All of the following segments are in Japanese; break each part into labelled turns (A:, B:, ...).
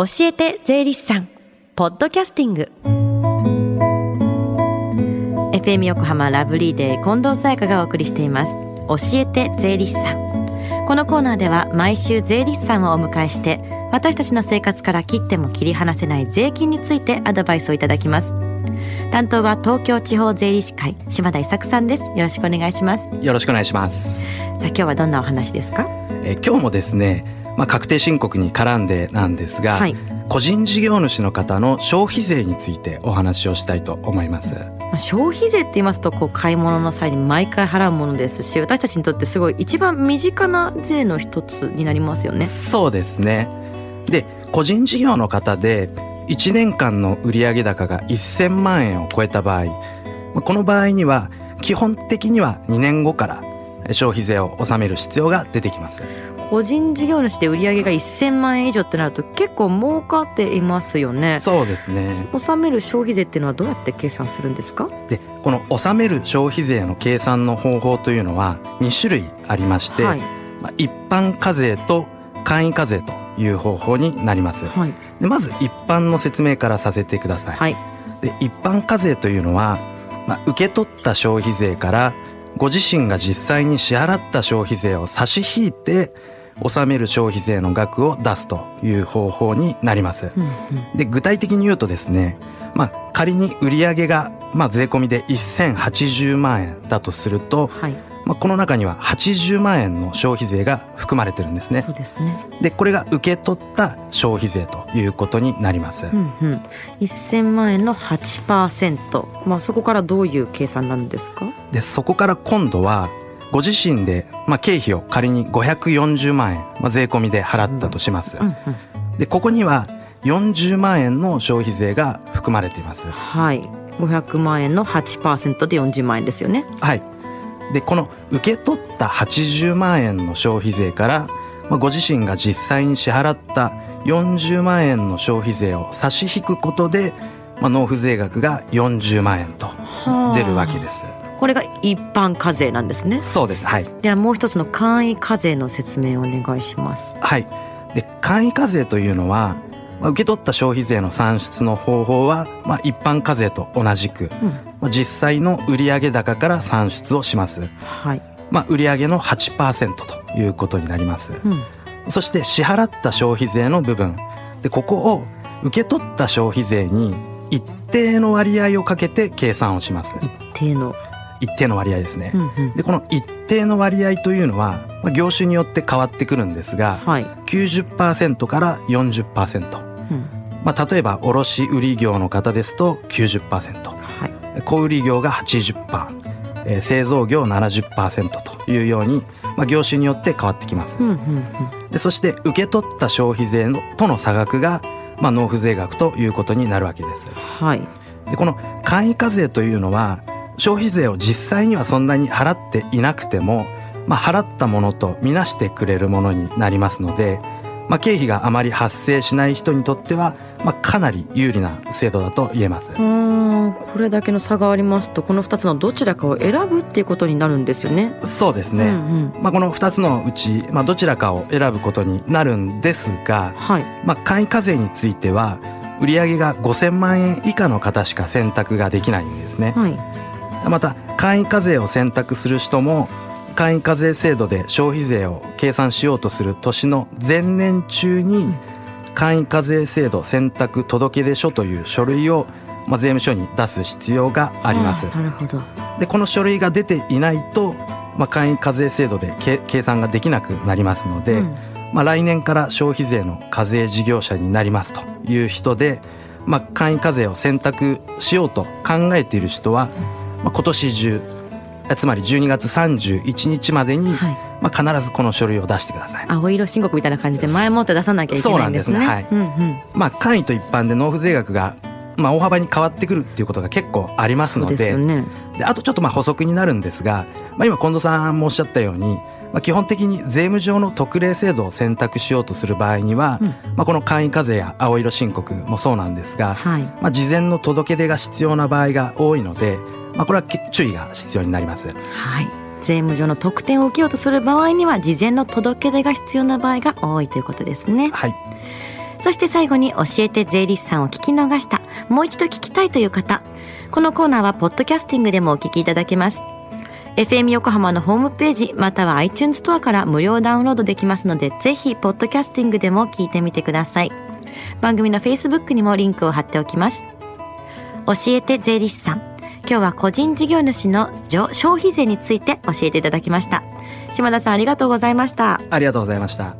A: 教えて税理士さん。ポッドキャスティング。FM 横浜ラブリーデー近藤沙耶香がお送りしています。教えて税理士さん。このコーナーでは毎週税理士さんをお迎えして私たちの生活から切っても切り離せない税金についてアドバイスをいただきます。担当は東京地方税理士会島田伊作さんです。よろしくお願いします。
B: よろしくお願いします。
A: さあ今日はどんなお話ですか？
B: え今日もですねまあ確定申告に絡んでなんですが、はい個人事業主の方の消費税についてお話をしたいと思います。
A: 消費税って言いますとこう買い物の際に毎回払うものですし私たちにとってすごい一番身近な税の一つになりますよね。
B: そうですねで個人事業の方で1年間の売上高が1000万円を超えた場合この場合には基本的には2年後から消費税を納める必要が出てきます。
A: 個人事業主で売上が1000万円以上ってなると結構儲かっていますよね。
B: そうですね。
A: 納める消費税っていうのはどうやって計算するんですか？
B: でこの納める消費税の計算の方法というのは2種類ありまして、はい、まあ、一般課税と簡易課税という方法になります、はい、でまず一般の説明からさせてください、はい、で一般課税というのは、まあ、受け取った消費税からご自身が実際に支払った消費税を差し引いて納める消費税の額を出すという方法になります。うんうん、で具体的に言うとですね、まあ、仮に売上がまあ税込みで1080万円だとすると、はい、まあ、この中には80万円の消費税が含まれてるんですね。
A: そうですね
B: でこれが受け取った消費税ということになります。うん
A: うん、1000万円の8%、まあ、そこからどういう計算なんですか？
B: でそこから今度はご自身で、まあ、経費を仮に540万円、まあ、税込みで払ったとします。うんうんうん、でここには40万円の消費税が含まれています。
A: はい。500万円の8%で40万円ですよね。
B: はい。でこの受け取った80万円の消費税から、まあ、ご自身が実際に支払った40万円の消費税を差し引くことで、まあ、納付税額が40万円と出るわけです。
A: これが一般課税なんですね。
B: そうです。はい。
A: ではもう一つの簡易課税の説明をお願いします。
B: はい。で簡易課税というのはまあ、受け取った消費税の算出の方法は、まあ、一般課税と同じく、うん、まあ、実際の売上高から算出をします、はい。まあ、売上の8%ということになります、うん、そして支払った消費税の部分。でここを受け取った消費税に一定の割合をかけて計算をします。
A: 一定の。
B: 一定の割合ですね、うんうん、でこの一定の割合というのは、まあ、業種によって変わってくるんですが、はい、90%から40%、うん、まあ、例えば卸売業の方ですと90%、はい、小売業が80%、えー、製造業70%というように、まあ、業種によって変わってきます、でそして受け取った消費税のとの差額が、まあ、納付税額ということになるわけです、はい、でこの簡易課税というのは消費税を実際にはそんなに払っていなくても、まあ、払ったものとみなしてくれるものになりますので、まあ、経費があまり発生しない人にとっては、まあ、かなり有利な制度だと言えます
A: うんこれだけの差がありますとこの2つのどちらかを選ぶっていうことになるんですよね。
B: そうですね、うんうん、まあ、この2つのうち、まあ、どちらかを選ぶことになるんですが、はい。まあ、簡易課税については売上が5000万円以下の方しか選択ができないんですね、はい。また簡易課税を選択する人も簡易課税制度で消費税を計算しようとする年の前年中に簡易課税制度選択届出書という書類をまあ、税務署に出す必要があります。
A: なるほど。
B: でこの書類が出ていないと、まあ、簡易課税制度で計算ができなくなりますので、うん、まあ、来年から消費税の課税事業者になりますという人で、まあ、簡易課税を選択しようと考えている人は、うん。まあ、今年中つまり12月31日までに、はい、まあ、必ずこの書類を出してください。
A: 青色申告みたいな感じで前もって出さなきゃいけないんですね。そうなんですね、はい、うんうん、
B: まあ、簡易と一般で納付税額がまあ、大幅に変わってくるっていうことが結構ありますのでで、ね、あとちょっとまあ補足になるんですが、まあ、今近藤さんもおっしゃったように、まあ、基本的に税務上の特例制度を選択しようとする場合には、うん、まあ、この簡易課税や青色申告もそうなんですが、はい、まあ、事前の届け出が必要な場合が多いので、まあ、これは注意が必要になります。
A: はい税務上の特典を受けようとする場合には事前の届け出が必要な場合が多いということですね。
B: はい。
A: そして最後に教えて税理士さんを聞き逃した、もう一度聞きたいという方、このコーナーはポッドキャスティングでもお聞きいただけます。FM 横浜のホームページまたは iTunes ストアから無料ダウンロードできますのでぜひポッドキャスティングでも聞いてみてください。番組の Facebook にもリンクを貼っておきます。教えて税理士さん。今日は個人事業主の消費税について教えていただきました。島田さんありがとうございました。
C: ありがとうございました。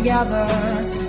C: together.